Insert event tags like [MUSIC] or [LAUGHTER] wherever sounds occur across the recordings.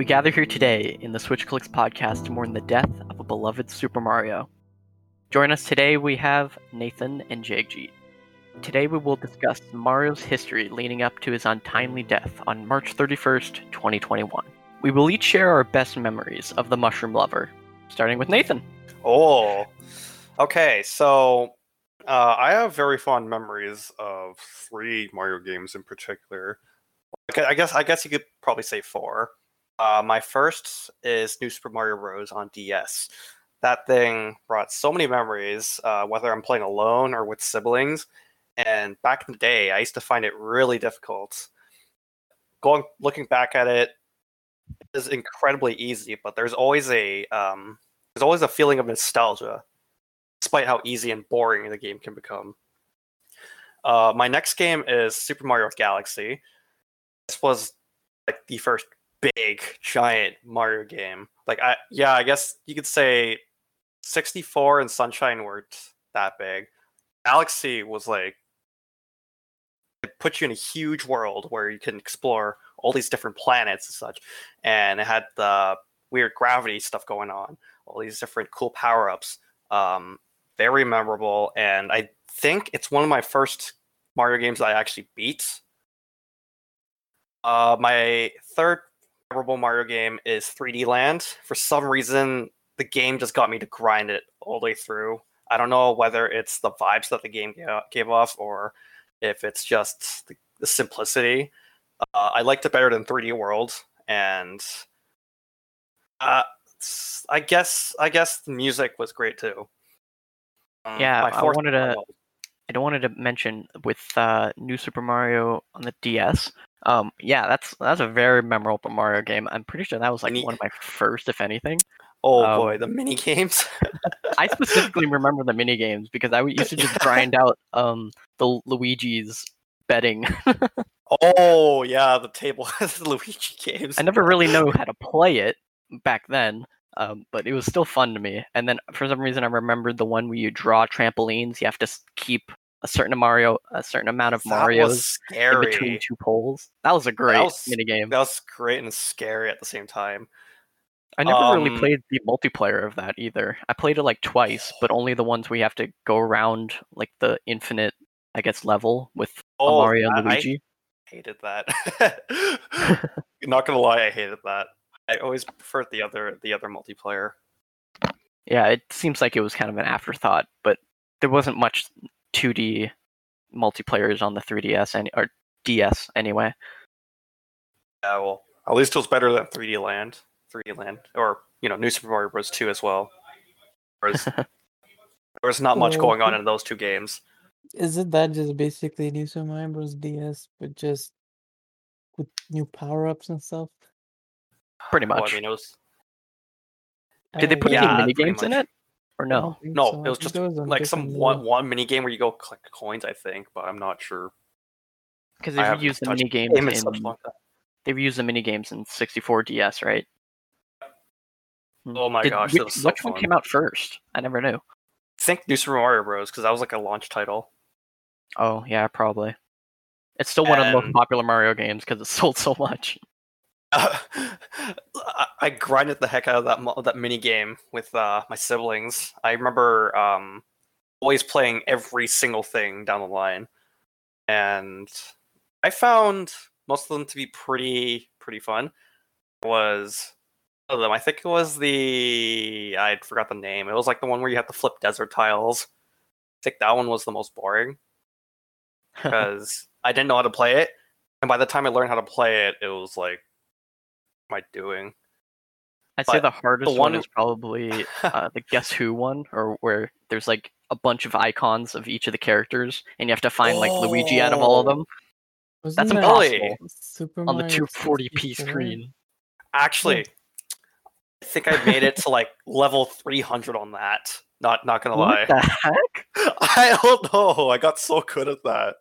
We gather here today in the Switch Clicks podcast to mourn the death of a beloved Super Mario. Join us today, we have Nathan and Jagjit. Today we will discuss Mario's history leading up to his untimely death on March 31st, 2021. We will each share our best memories of the Mushroom Lover, starting with Nathan. Oh, okay. So uh, I have very fond memories of three Mario games in particular. I guess I guess you could probably say four. Uh, my first is New Super Mario Bros. on DS. That thing brought so many memories, uh, whether I'm playing alone or with siblings. And back in the day, I used to find it really difficult. Going looking back at it is incredibly easy, but there's always a um, there's always a feeling of nostalgia, despite how easy and boring the game can become. Uh, my next game is Super Mario Galaxy. This was like the first big giant Mario game. Like I yeah, I guess you could say 64 and Sunshine weren't that big. Galaxy was like it puts you in a huge world where you can explore all these different planets and such. And it had the weird gravity stuff going on, all these different cool power ups. Um, very memorable, and I think it's one of my first Mario games I actually beat. Uh, my third memorable Mario game is 3D Land. For some reason, the game just got me to grind it all the way through. I don't know whether it's the vibes that the game gave off or if it's just the, the simplicity. Uh, I liked it better than 3D World, and uh, I guess I guess the music was great too. Um, yeah, I wanted to. I wanted to mention with uh, New Super Mario on the DS. Um, yeah, that's that's a very memorable Mario game. I'm pretty sure that was like mini- one of my first, if anything. Oh um, boy, the mini games. [LAUGHS] I specifically remember the mini games because I used to just grind out um the Luigi's betting. [LAUGHS] oh yeah, the table [LAUGHS] has Luigi games. I never really know how to play it back then, um, but it was still fun to me. And then for some reason, I remembered the one where you draw trampolines. You have to keep a certain Mario, a certain amount of Mario's in between two poles. That was a great that was, mini game. That was great and scary at the same time. I never um, really played the multiplayer of that either. I played it like twice, but only the ones where you have to go around like the infinite, I guess, level with oh, Mario and Luigi. I hated that. [LAUGHS] Not gonna lie, I hated that. I always preferred the other the other multiplayer. Yeah, it seems like it was kind of an afterthought, but there wasn't much 2D multiplayers on the 3DS any, or DS anyway. Yeah, well, at least it was better than 3D Land, 3D Land, or you know, New Super Mario Bros. 2 as well. Whereas [LAUGHS] there was not much going on in those two games. Isn't that just basically New Super Mario Bros. DS, but just with new power ups and stuff? Pretty much. Well, I mean, it was... Did they put uh, any mini games in it? Or no? No, so. it was just it was like some one one mini game where you go collect coins, I think, but I'm not sure. Because they've used the mini games in, like they've used the mini games in 64 DS, right? Hmm. Oh my Did, gosh, which, so which one came out first? I never knew. I think New Super Mario Bros. because that was like a launch title. Oh yeah, probably. It's still one of the most popular Mario games because it [LAUGHS] sold so much. Uh, I grinded the heck out of that that mini game with uh, my siblings. I remember um, always playing every single thing down the line, and I found most of them to be pretty pretty fun. It was of them. I think it was the I forgot the name. It was like the one where you have to flip desert tiles. I think that one was the most boring [LAUGHS] because I didn't know how to play it, and by the time I learned how to play it, it was like am I doing? I'd but say the hardest the one... one is probably uh, the [LAUGHS] Guess Who one, or where there's like a bunch of icons of each of the characters, and you have to find oh. like Luigi out of all of them. Wasn't That's impossible Super on the 240p screen. Actually, I think I made it to like level 300 on that. Not not gonna lie. What the heck? [LAUGHS] I don't know. I got so good at that.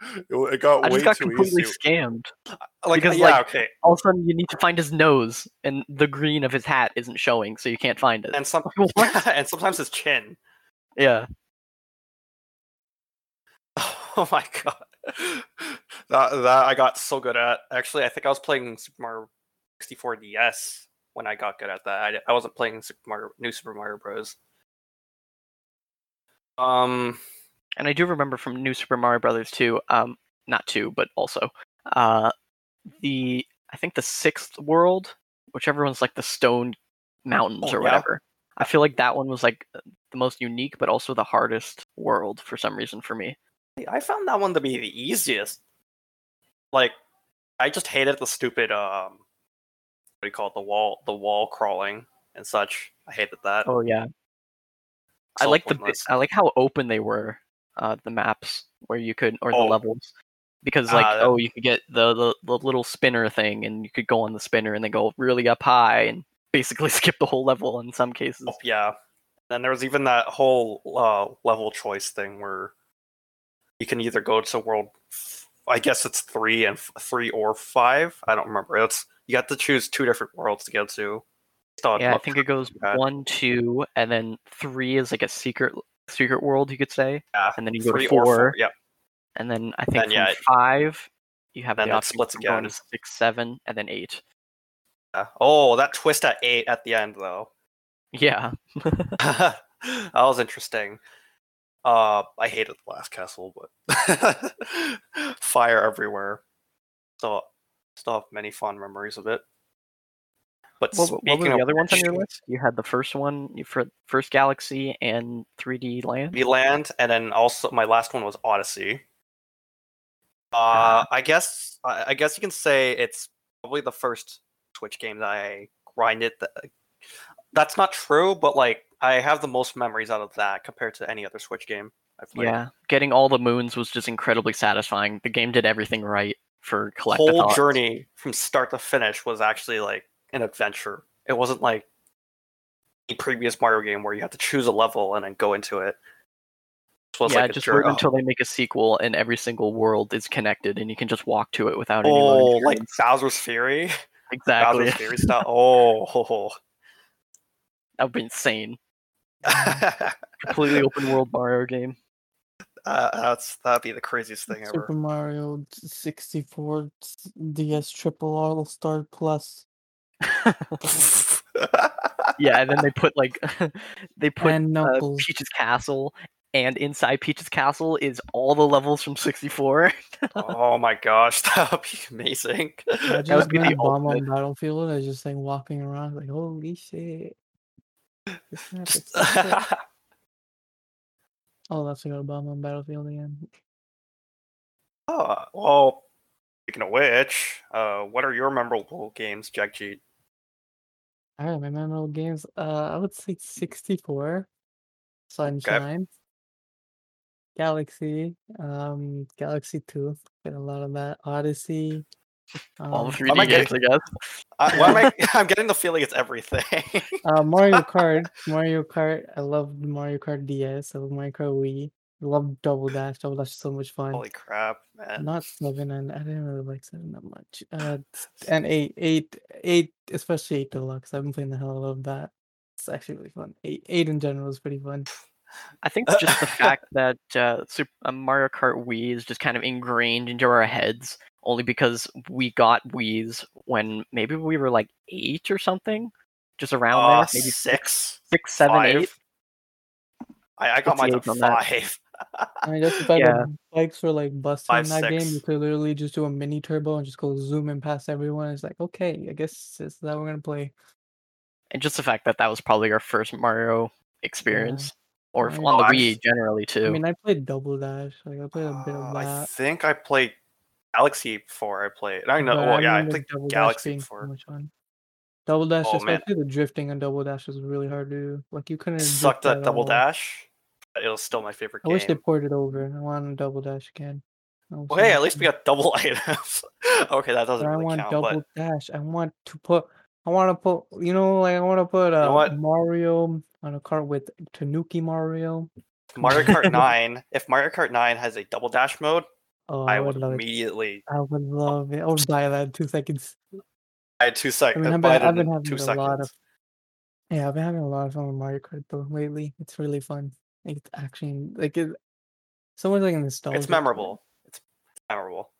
It, got I just got completely easy. scammed. Uh, like, because, yeah, like, okay. All of a sudden, you need to find his nose, and the green of his hat isn't showing, so you can't find it. And some, [LAUGHS] [LAUGHS] and sometimes his chin. Yeah. [LAUGHS] Oh my god, that that I got so good at. Actually, I think I was playing Super Mario 64 DS when I got good at that. I, I wasn't playing Super Mario, New Super Mario Bros. Um, And I do remember from New Super Mario Brothers 2, um, not 2, but also, uh, the, I think the sixth world, whichever one's like the stone mountains Oh, or yeah. whatever. I feel like that one was like the most unique, but also the hardest world for some reason for me. I found that one to be the easiest. Like, I just hated the stupid um, what do you call it? The wall, the wall crawling and such. I hated that. Oh yeah, I like the. I like how open they were, uh, the maps where you could or the Oh. levels, because like Ah, that- oh you could get the, the the little spinner thing and you could go on the spinner and then go really up high and basically [LAUGHS] skip the whole level in some cases. Oh, yeah. Then there was even that whole uh, level choice thing where you can either go to world, I guess it's three and f- three or five. I don't remember. It's you got to choose two different worlds to get to. Yeah, I think it goes one, two, and then three is like a secret secret world you could say, Yeah, and then you go to four, four. Yeah, and then I think Then, yeah, five you have then option splits going to again. six, seven, and then eight. yeah. Oh, that twist at eight at the end though. Yeah, [LAUGHS] that was interesting. Uh, I hated the last castle, but [LAUGHS] fire everywhere. So, still have many fond memories of it. But what, what were the of other ones on your list? You had the first one, for first Galaxy and 3D Land. V Land, and then also my last one was Odyssey. Uh, Ah. I guess I guess you can say it's probably the first Switch game that I grinded. That, that's not true, but like I have the most memories out of that compared to any other Switch game I've played. Yeah, getting all the moons was just incredibly satisfying. The game did everything right for whole collectathons. journey from start to finish was actually like an adventure. It wasn't like a previous Mario game where you have to choose a level and then go into it. This was yeah, like just wait until they make a sequel and every single world is connected and you can just walk to it without any oh, like. Bowser's Fury, [LAUGHS] exactly. Bowser's Fury style. Oh, [LAUGHS] That would be insane. uh, [LAUGHS] Completely open world Mario game. that's that'd be the craziest thing Super ever. Mario 64 DS Triple All Star Plus [LAUGHS] yeah, and then they put like [LAUGHS] they put and uh, Peach's Castle, and inside Peach's Castle is all the levels from 64. [LAUGHS] oh my gosh, that would be amazing. I would be the been bomb on. Battlefield. I was just like walking around, like holy shit. This map is so sick. oh, that's I got a bomb on Battlefield again. Oh, well, speaking of which, uh, what are your memorable games, Jagjit? All right, my memorable games. Uh, I would say 64, Sunshine, Galaxy, um, Galaxy 2. Been a lot of that. Odyssey. all um, the 3D might games, get- I guess. I, why am I, [LAUGHS] [LAUGHS] I'm getting the feeling it's everything. Uh, Mario [LAUGHS] Kart. Mario Kart. I love Mario Kart DS. I love Mario Kart Wii. Love Double Dash. Double Dash is so much fun. Holy crap, man! Not seven, and I didn't really like seven that much. Uh, and eight, eight, eight, especially eight deluxe. I've been playing the hell out of that. It's actually really fun. Eight, eight in general is pretty fun. I think it's just the [LAUGHS] fact that uh, Super, uh, Mario Kart Wii is just kind of ingrained into our heads, only because we got Wii's when maybe we were like eight or something, just around Uh, there, maybe six, six, seven, five. eight. I, I got mine at 58 on that. five. I mean, just if I Yeah. bikes were like busted in that game, you could literally just do a mini turbo and just go zooming past everyone. It's like, okay, I guess this is how we're gonna play. And just the fact that that was probably our first Mario experience, or if- I on the Wii generally too. I mean, I played Double Dash. Like I played a bit of oh, I think I played Galaxy before I played. I know. but Well, yeah, I played Double Galaxy before. much fun. Double Dash, Oh, man. the drifting on Double Dash was really hard to do. Like you couldn't. I sucked at Double all. Dash. It was still my favorite I game. wish they ported over. I want Double Dash again. Well, hey, at least we got double [LAUGHS] items. okay, that doesn't But I really want count. Double But Dash. I want to put. I want to put. You know, like I want to put uh, know what? Mario on a cart with Tanuki Mario. Mario Kart [LAUGHS] 9, if Mario Kart 9 has a double dash mode, Oh, I I would would love it. immediately. I would love it. I would buy that in two seconds. I had two I seconds. mean, I've been, I've been having a seconds. lot of. Yeah, I've been having a lot of fun with Mario Kart though lately. It's really fun. Like, It's actually like it. So much like a nostalgia. It's memorable. It's, it's memorable.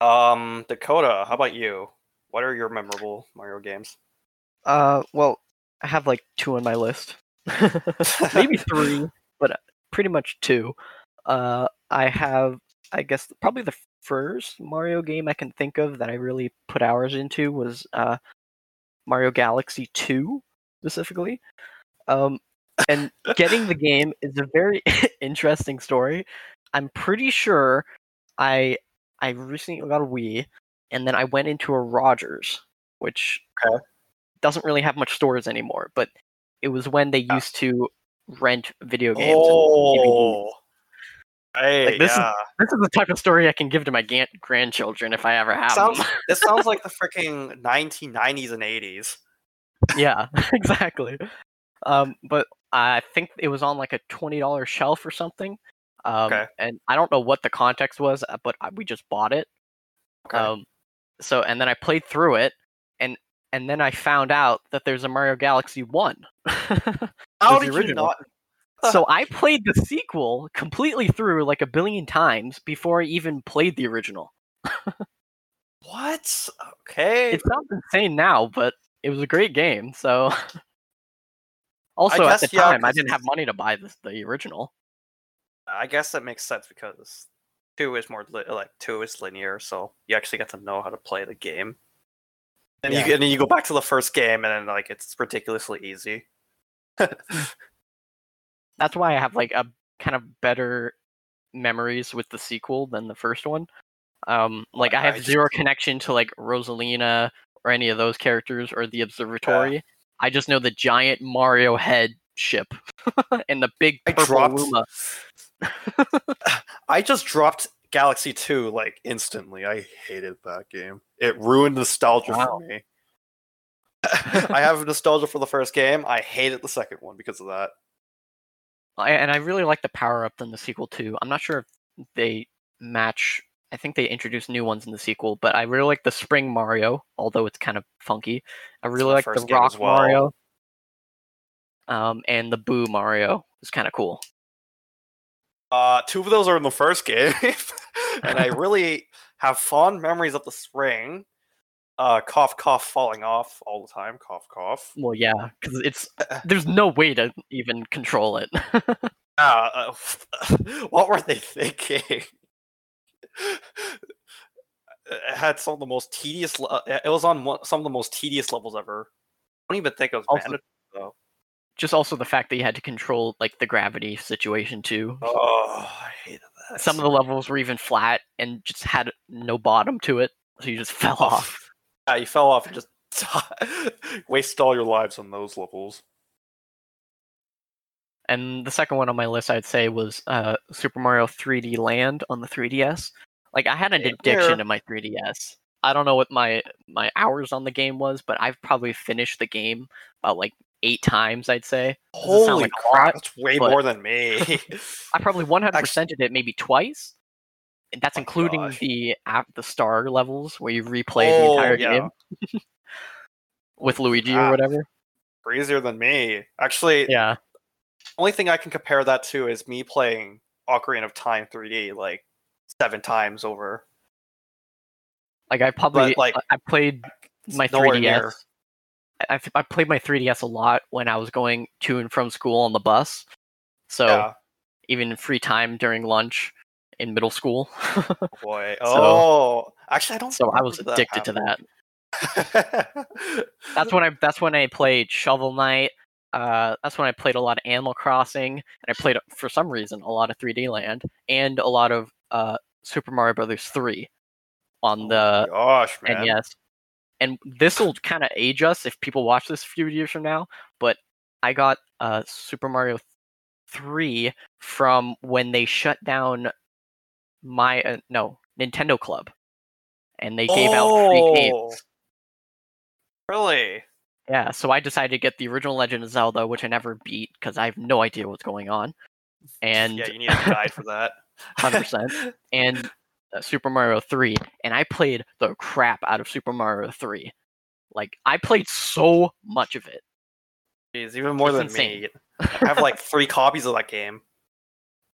Um, Dakota, how about you? what are your memorable Mario games? Uh, well, I have like two on my list, [LAUGHS] maybe [LAUGHS] three, but uh, pretty much two. Uh, I have, I guess, probably the first Mario game I can think of that I really put hours into was uh, Mario Galaxy Two, specifically. Um, and getting the game is a very [LAUGHS] interesting story. I'm pretty sure I I recently got a Wii, and then I went into a Rogers, which Okay. doesn't really have much stores anymore. But it was when they ah. used to rent video games. Oh, hey, Like, this is- This is the type of story I can give to my gan- grandchildren if I ever have Sounds, them. this sounds [LAUGHS] like the freaking 1990s and 80s. yeah, [LAUGHS] exactly. Um, but I think it was on like a twenty dollar shelf or something. Um, Okay. And I don't know what the context was, uh, but I- we just bought it. Okay. Um, so and then I played through it, and and then I found out that there's a Mario Galaxy One. [LAUGHS] How did you not? so [LAUGHS] I played the sequel completely through like a billion times before I even played the original. What? Okay. It sounds insane now, but it was a great game. So [LAUGHS] also at guess, the yeah, time, I 'cause didn't have money to buy this, the original. I guess that makes sense because two is more li- like two is linear, so you actually get to know how to play the game. And Yeah. you and then you go back to the first game, and then like it's ridiculously easy. [LAUGHS] That's why I have like a kind of better memories with the sequel than the first one. Um, like I I have just- zero connection to like Rosalina or any of those characters or the observatory. I just know the giant Mario head ship [LAUGHS] and the big I purple dropped. Luma. [LAUGHS] I just dropped Galaxy Two like instantly. I hated that game. It ruined nostalgia Wow. for me. [LAUGHS] I have nostalgia for the first game. I hated the second one because of that. I, and I really like the power up in the sequel too. I'm not sure if they match. I think they introduced new ones in the sequel, but I really like the Spring Mario, although it's kind of funky. I really like the Rock well. Mario, um, and the Boo Mario is kind of cool. Uh, two of those are in the first game, [LAUGHS] and I [LAUGHS] really have fond memories of the spring. Uh, cough, cough, falling off all the time. Cough, cough. Well, yeah, because it's [LAUGHS] there's no way to even control it. Uh, uh, what were they thinking? It had some of the most tedious. le- uh, It was on one, some of the most tedious levels ever. I don't even think it was Also- though. Just also the fact that you had to control like the gravity situation too. Oh, I hated that. Some of the levels were even flat and just had no bottom to it, so you just [LAUGHS] fell Oh, off. Yeah, you fell off and just [LAUGHS] wasted all your lives on those levels. And the second one on my list, I'd say, was uh, Super Mario 3D Land on the 3DS. Like I had an addiction to my 3DS. I don't know what my my hours on the game was, but I've probably finished the game about like eight times. I'd say. Doesn't Holy like crap, lot, that's way more than me. [LAUGHS] [LAUGHS] I probably 100%ed it maybe twice. And that's Oh including gosh. the app, the star levels where you replay the Oh, entire yeah. game [LAUGHS] with Luigi or ah, whatever. Easier than me. Actually, Yeah, only thing I can compare that to is me playing Ocarina of Time 3D like seven times over. like I probably like, I played my 3DS. near. I, I played my 3DS a lot when I was going to and from school on the bus. So Yeah, even in free time during lunch in middle school. [LAUGHS] boy. Oh, actually, I don't. so I was addicted to that. that. That's when I that's when I played Shovel Knight. Uh, that's when I played a lot of Animal Crossing, and I played for some reason a lot of 3D Land and a lot of uh, Super Mario Brothers 3 on the Gosh, man. NES. And this will kind of age us if people watch this a few years from now. But I got uh, Super Mario 3 from when they shut down my uh, no Nintendo Club, and they gave out free Oh, games. Really? Yeah, so I decided to get the original Legend of Zelda, which I never beat because I have no idea what's going on, and yeah, you need a guide for that. [LAUGHS] 100%. and uh, Super Mario 3, and I played the crap out of Super Mario 3. Like I played so much of it. Jeez, even more It's than insane. me. I have like three [LAUGHS] copies of that game.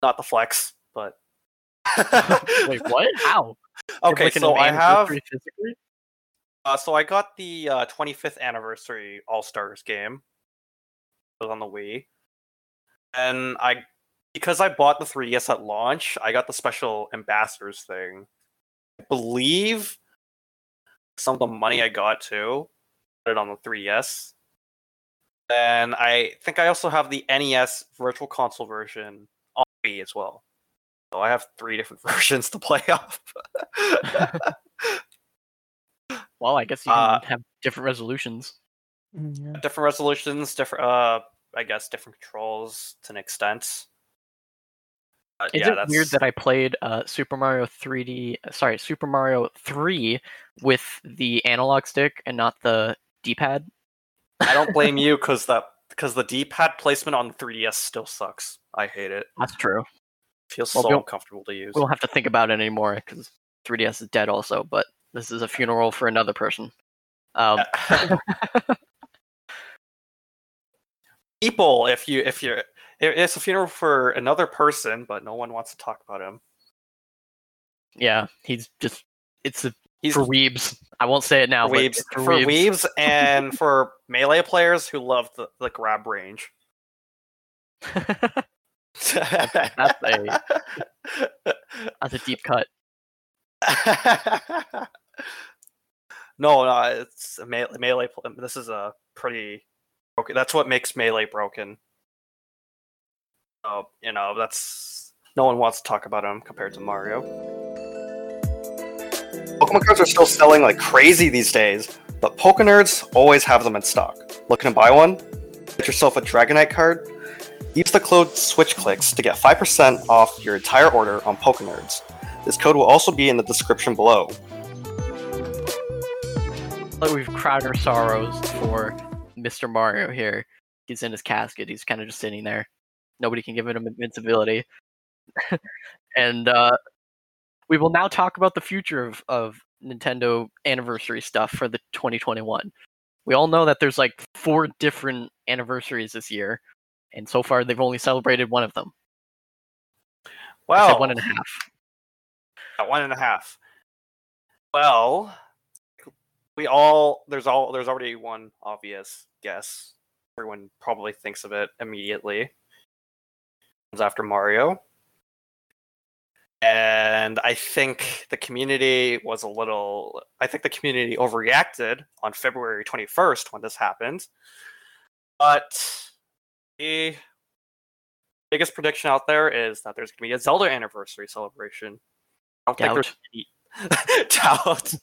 Not the flex, but. [LAUGHS] Wait, what? How? Okay, so I have? Uh, so I got the uh, 25th anniversary All Stars game. It was on the Wii, and I because I bought the 3DS at launch, I got the special ambassadors thing. I believe some of the money I got too, put it on the 3DS. Then I think I also have the NES Virtual Console version on Wii as well. So I have three different [LAUGHS] versions to play off. Well, I guess you can Uh, have different resolutions. Mm, different resolutions, different uh I guess different controls to an extent. But Is yeah, it that's weird that I played uh, Super Mario 3D? Sorry, Super Mario 3 with the analog stick and not the D-pad? I don't blame [LAUGHS] you because that because the D-pad placement on the 3DS still sucks. I hate it. That's true. feels Well, so uncomfortable to use. We don't have to think about it anymore because 3DS is dead also. But this is a funeral for another person. Um, [LAUGHS] People, if you if you're it's a funeral for another person, but no one wants to talk about him. yeah, he's just it's a, He's for weebs. I won't say it now. for weebs, for, weebs. weebs [LAUGHS] and for melee players who love the, the grab range. [LAUGHS] that's a- That's a deep cut. [LAUGHS] no, no, it's a melee, melee. This is a pretty broken. That's what makes melee broken. Oh, you know, that's no one wants to talk about him compared to Mario. Pokemon cards are still selling like crazy these days, but Pokenerds always have them in stock. Looking to buy one? Get yourself a Dragonite card. Use the code SwitchClicks to get 5% off your entire order on Pokenerds. This code will also be in the description below. Like we've cried our sorrows for Mr. Mario here. He's in his casket. He's kind of just sitting there. Nobody can give him invincibility. [LAUGHS] and uh, we will now talk about the future of, of Nintendo anniversary stuff for the 2021. We all know that there's like four different anniversaries this year, and so far they've only celebrated one of them. Well, one and a half. [LAUGHS] One and a half. Well, we all there's all there's already one obvious guess. Everyone probably thinks of it immediately. After Mario. And I think the community was a little I think the community overreacted on February 21st when this happened. But the biggest prediction out there is that there's going to be a Zelda anniversary celebration. I don't think there's any [LAUGHS] doubt.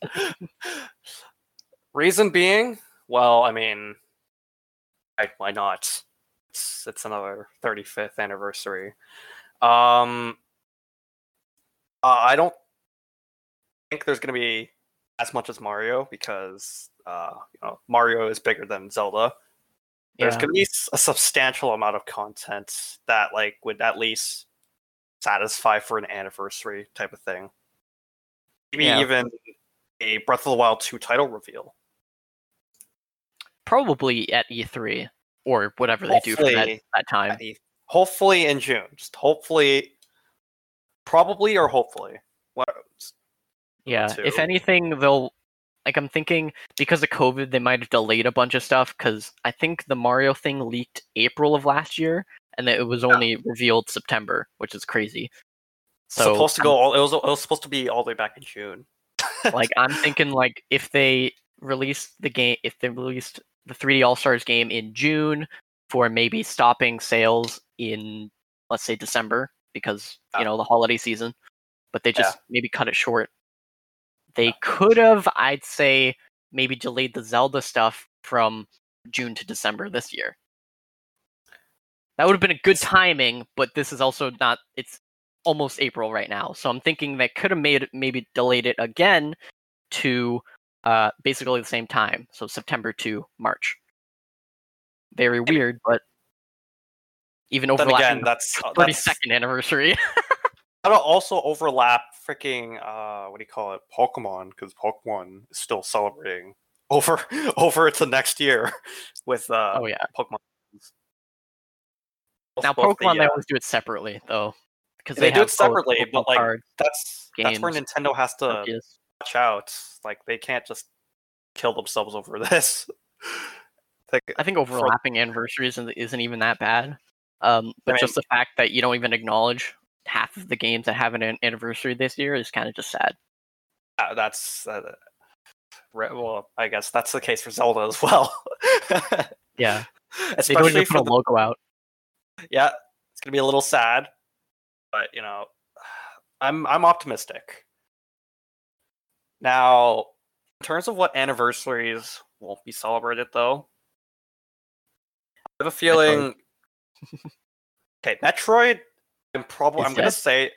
Reason being, well, I mean, why, why not? It's another 35th anniversary. Um, uh, I don't think there's going to be as much as Mario because uh, you know Mario is bigger than Zelda. There's Yeah. going to be a substantial amount of content that like would at least satisfy for an anniversary type of thing. Maybe Yeah. even a Breath of the Wild 2 title reveal. Probably at E3 or whatever they do for that, that time. Hopefully in June. Just hopefully, probably or hopefully. What? Yeah, if anything, they'll like I'm thinking because of COVID, they might have delayed a bunch of stuff because I think the Mario thing leaked April of last year, and that it was only revealed September, which is crazy. So supposed to go. All, it was. It was supposed to be all the way back in June. [LAUGHS] like I'm thinking like if they released the game, if they released the 3D All Stars game in June for maybe stopping sales in let's say December because you ah. know the holiday season, but they Yeah. just maybe cut it short. They ah. could have, I'd say, maybe delayed the Zelda stuff from June to December this year. That would have been a good timing, but this is also not. It's almost April right now, so I'm thinking that could have made it maybe delayed it again to uh, basically the same time, so September to March. Very weird, but even Then overlapping again, that's uh, thirty second anniversary. [LAUGHS] that'll also overlap freaking uh what do you call it Pokemon because Pokemon is still celebrating [LAUGHS] over over to next year [LAUGHS] with uh oh yeah. Pokemon. Now Both the, Pokemon, they uh, always do it separately though, because They they, do it separately, but, like, cards, that's that's where Nintendo has to. Watch out. Like they can't just kill themselves over [LAUGHS] this. I think, I think overlapping anniversaries isn't, even that bad. Um, but I mean, just the fact that you don't even acknowledge half of the games that have an anniversary this year is kind of just sad. Uh, that's uh, well, I guess that's the case for Zelda as well. [LAUGHS] yeah, especially they don't put a logo out. Yeah, it's gonna be a little sad, but you know, [SIGHS] I'm I'm optimistic. Now, in terms of what anniversaries won't be celebrated, though, I have a feeling. [LAUGHS] okay, Metroid. I'm probably. I'm gonna say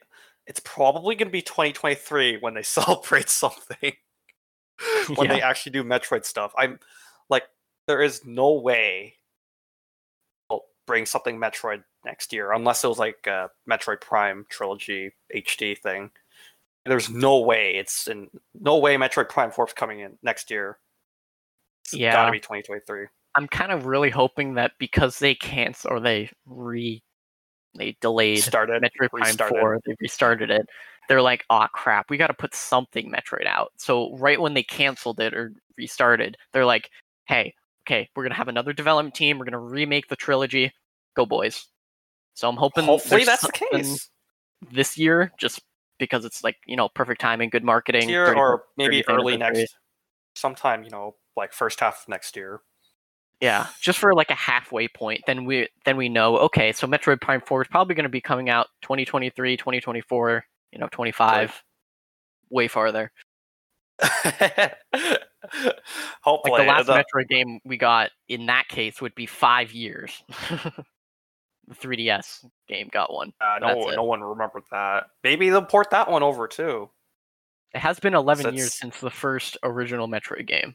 it's probably gonna be 2023 when they [LAUGHS] celebrate something. [LAUGHS] when yeah. they actually do Metroid stuff, I'm like, there is no way they'll bring something Metroid next year unless it was like a Metroid Prime trilogy HD thing. There's no way it's in no way Metroid Prime 4 is coming in next year. It's yeah, gotta be 2023. I'm kind of really hoping that because they can't or they re they delayed started Metroid Prime restarted. 4, they restarted it. They're like, oh crap, we got to put something Metroid out. So right when they canceled it or restarted, they're like, hey, okay, we're gonna have another development team. We're gonna remake the trilogy. Go boys. So I'm hoping hopefully that's the case this year, just because it's like you know perfect timing, good marketing. Year 30, or maybe early next, sometime you know like first half of next year. Yeah, just for like a halfway point, then we then we know okay, so Metroid Prime 4 is probably going to be coming out 2023, 2024, you know, 25, right. way farther. [LAUGHS] Hopefully, like the last the... Metroid game we got in that case would be five years. [LAUGHS] the 3DS game got one. Uh, no, no one remembered that. Maybe they'll port that one over too. It has been 11 That's... years since the first original Metroid game.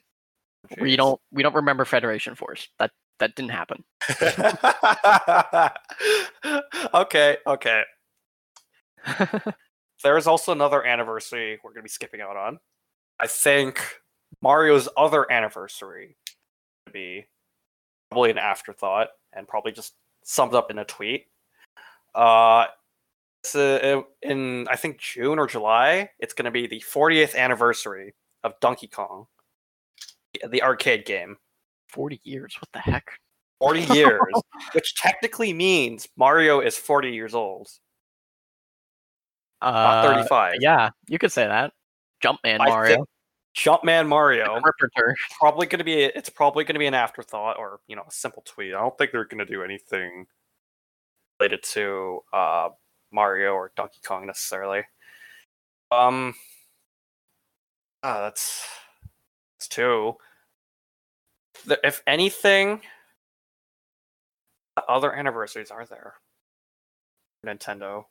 Jeez. We don't we don't remember Federation Force. That that didn't happen. [LAUGHS] okay, okay. [LAUGHS] there is also another anniversary we're going to be skipping out on. I think Mario's other anniversary would be probably an afterthought and probably just summed up in a tweet. Uh, uh in I think June or July, it's going to be the 40th anniversary of Donkey Kong, the arcade game. 40 years? What the heck? 40 [LAUGHS] years, which technically means Mario is 40 years old. Uh, Not 35. Yeah, you could say that. Jumpman I Mario. Jumpman Mario. Probably going to be. It's probably going to be an afterthought or you know a simple tweet. I don't think they're going to do anything related to uh, Mario or Donkey Kong necessarily. Um. Ah, that's that's two. If anything, other anniversaries are there? Nintendo.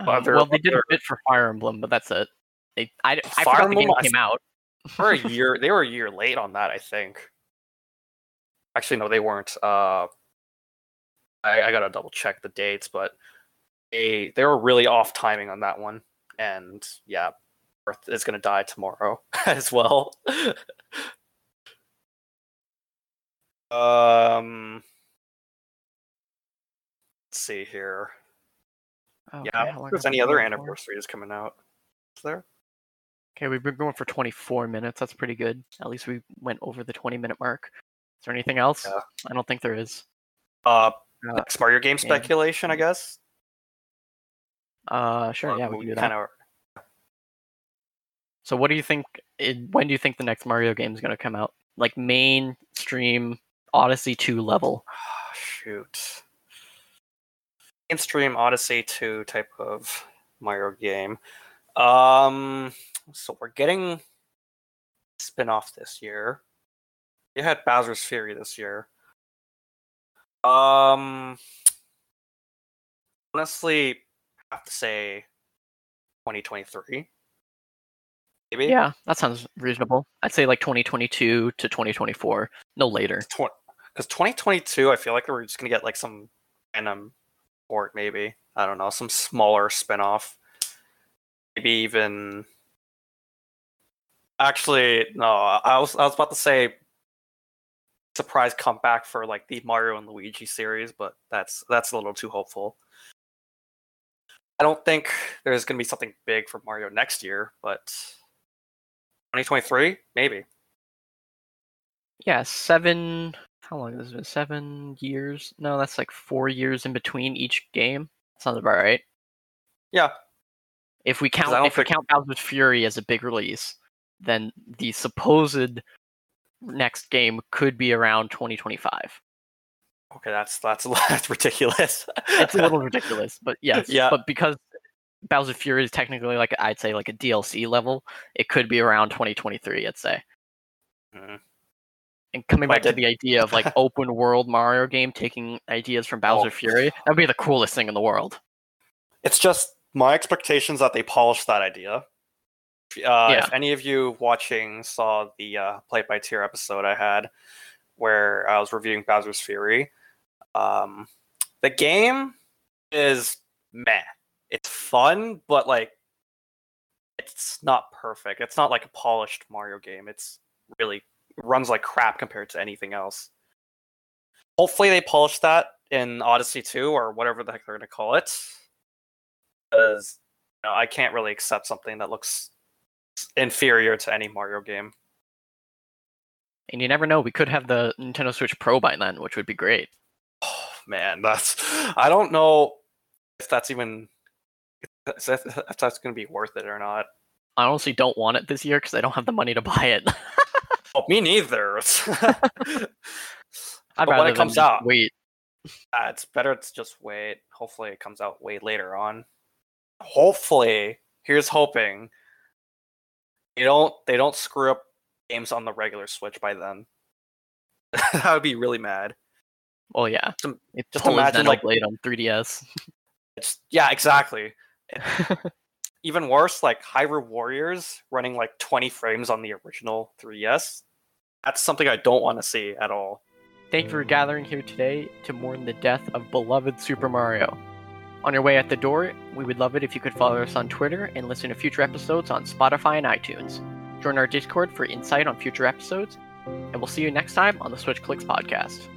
Um, well, they did a bit for Fire Emblem, but that's it. They, I, I Fire Emblem the game came out. [LAUGHS] for a year, they were a year late on that, I think. Actually, no, they weren't. Uh, I, I gotta double check the dates, but they they were really off timing on that one. And yeah, Earth is gonna die tomorrow [LAUGHS] as well. [LAUGHS] um, let's see here. Okay, yeah, there's any other anniversaries coming out. Is there? Okay, we've been going for 24 minutes. That's pretty good. At least we went over the 20 minute mark. Is there anything else? Yeah. I don't think there is. Uh, uh next Mario game speculation, I guess. Uh, sure. Or yeah, we can do that. Kinda... So, what do you think? When do you think the next Mario game is going to come out? Like mainstream Odyssey 2 level? Oh, [SIGHS] shoot mainstream Odyssey 2 type of Mario game. Um, so we're getting spin-off this year. You had Bowser's Fury this year. Um, honestly, I have to say 2023. Maybe. Yeah, that sounds reasonable. I'd say like 2022 to 2024, no later. Because 2022, I feel like we're just gonna get like some random port, maybe. I don't know, some smaller spinoff. Maybe even. Actually, no. I was I was about to say surprise comeback for like the Mario and Luigi series, but that's that's a little too hopeful. I don't think there's going to be something big for Mario next year, but 2023, maybe. Yeah, seven. How long has it been? Seven years? No, that's like four years in between each game. Sounds about right. Yeah. If we count, if we count Bowser's Fury as a big release, then the supposed next game could be around 2025. Okay, that's that's that's ridiculous. It's a little [LAUGHS] ridiculous, but yes. Yeah. But because Bowser Fury is technically like I'd say like a DLC level, it could be around 2023. I'd say. Mhm. And coming back to the idea of like [LAUGHS] open world Mario game taking ideas from Bowser Oh. Fury, that'd be the coolest thing in the world. It's just my expectations that they polished that idea. Uh, Yeah. If any of you watching saw the uh, Play by Tier episode I had, where I was reviewing Bowser's Fury, um, the game is meh. It's fun, but like, it's not perfect. It's not like a polished Mario game. It's really runs like crap compared to anything else. Hopefully, they polish that in Odyssey 2 or whatever the heck they're going to call it because you know, I can't really accept something that looks inferior to any Mario game. And you never know, we could have the Nintendo Switch Pro by then, which would be great. Oh [SIGHS] man, that's I don't know if that's even if that- if that's going to be worth it or not. I honestly don't want it this year because I don't have the money to buy it. [LAUGHS] Oh, me neither. [LAUGHS] I'd But when rather it comes out- wait. Uh, it's better to just wait. Hopefully, it comes out way later on. Hopefully, here's hoping. They don't they don't screw up games on the regular Switch by then. [LAUGHS] I would be really mad. Well, yeah. Just- just imagine, like- late on 3DS. It's yeah, exactly. [LAUGHS] Even worse, like Hyrule Warriors running like 20 frames on the original 3DS. That's something I don't want to see at all. Thank you for gathering here today to mourn the death of beloved Super Mario. On your way at the door, we would love it if you could follow us on Twitter and listen to future episodes on Spotify and iTunes. Join our Discord for insight on future episodes, and we'll see you next time on the Switch Clicks podcast.